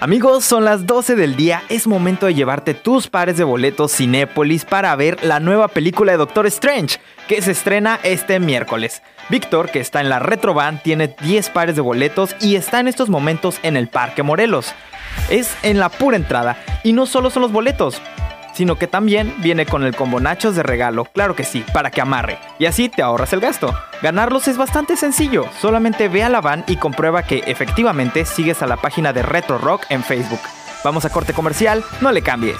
Amigos, son las 12 del día, es momento de llevarte tus pares de boletos Cinépolis para ver la nueva película de Doctor Strange, que se estrena este miércoles. Víctor, que está en la Retrovan, tiene 10 pares de boletos y está en estos momentos en el Parque Morelos. Es en la pura entrada, y no solo son los boletos, sino que también viene con el combo nachos de regalo, claro que sí, para que amarre, y así te ahorras el gasto. Ganarlos es bastante sencillo, solamente ve a la van y comprueba que efectivamente sigues a la página de Retro Rock en Facebook. Vamos a corte comercial, no le cambies.